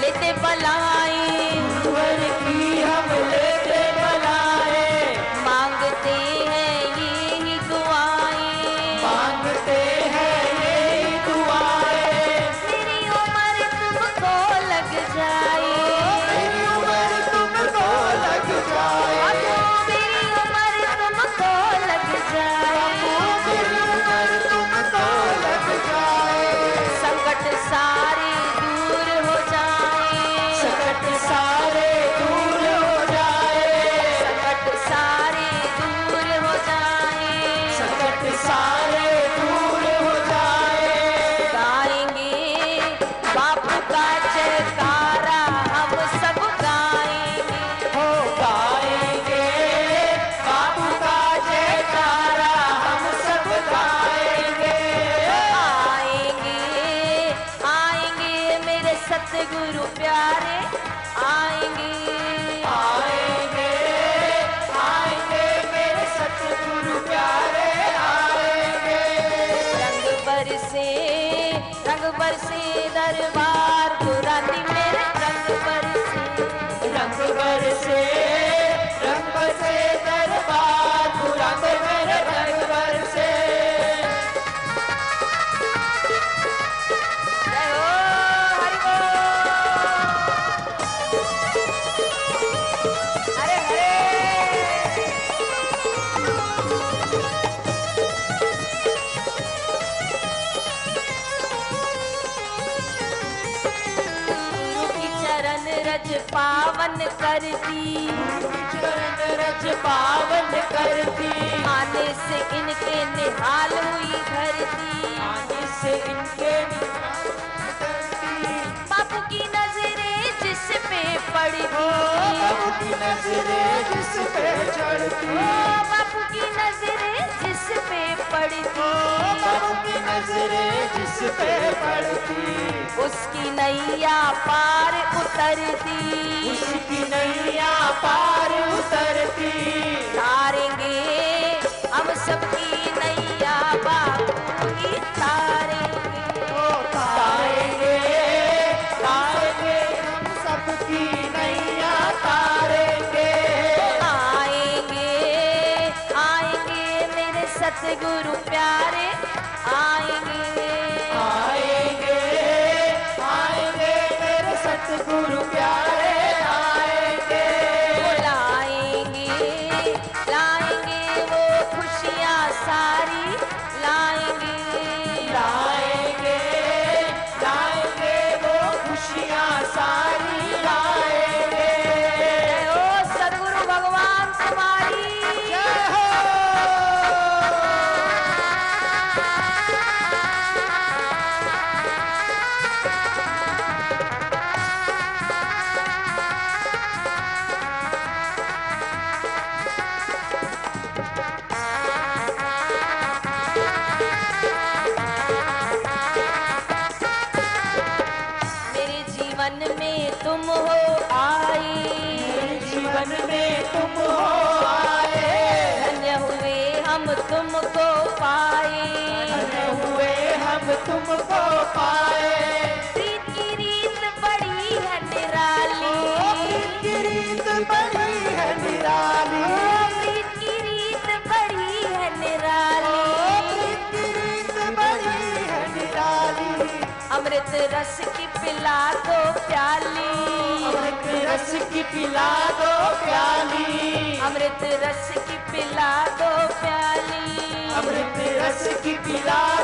लेते पलाई पावन करती। चरण रज पावन करती। आने से इनके निहाल हुई धरती। आने से इनके बापू की नज़रें जिस पे पड़ी हो बापू की नज़रें जिस पे चढ़ती। बापू की नज़रें में पड़ती नज़रें जिस पे पड़ती उसकी नैया पार उतरती। उसकी नैया पार उतरती। सतगुरु प्यारे तुमको पाए। रीत रीत बड़ी है निराली। बड़ी है निराली। रीत रीत बड़ी है निराली। अमृत रस की पिला दो प्याली। अमृत रस की पिला दो प्याली। अमृत रस की पिला दो प्याली। अमृत रस की पिला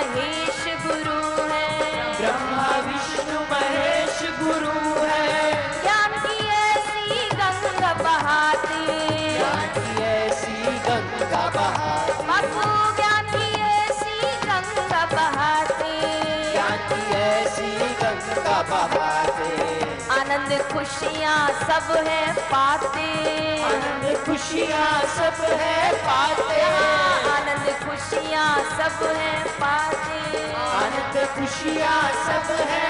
Hare आनंद खुशियाँ सब है पाते। आनंद खुशियाँ हाँ, सब है पाते। आनंद खुशियाँ सब है पाते। आनंद खुशियाँ सब है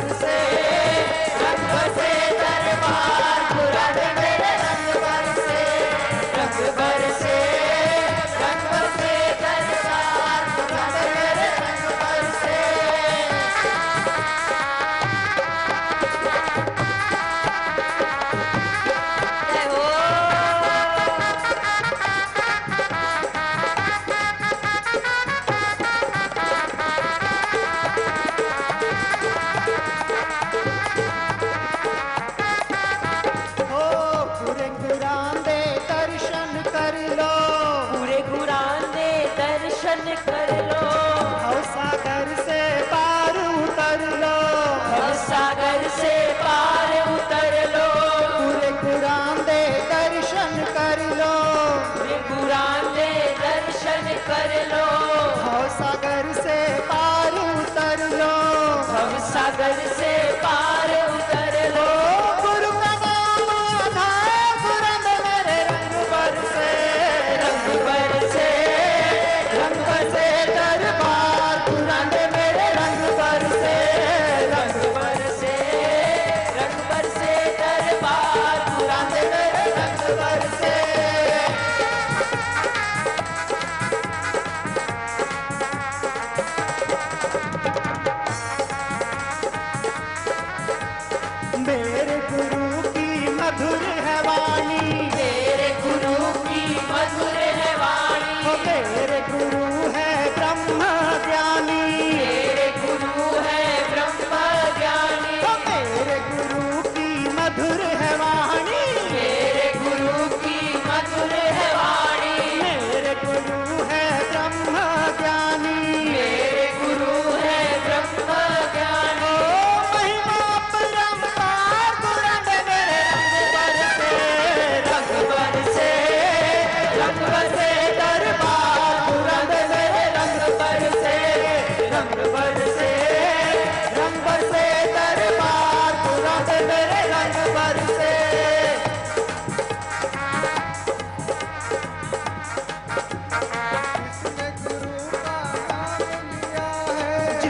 quero ser.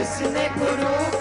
ਜਿਸ ਨੇ ਗੁਰੂ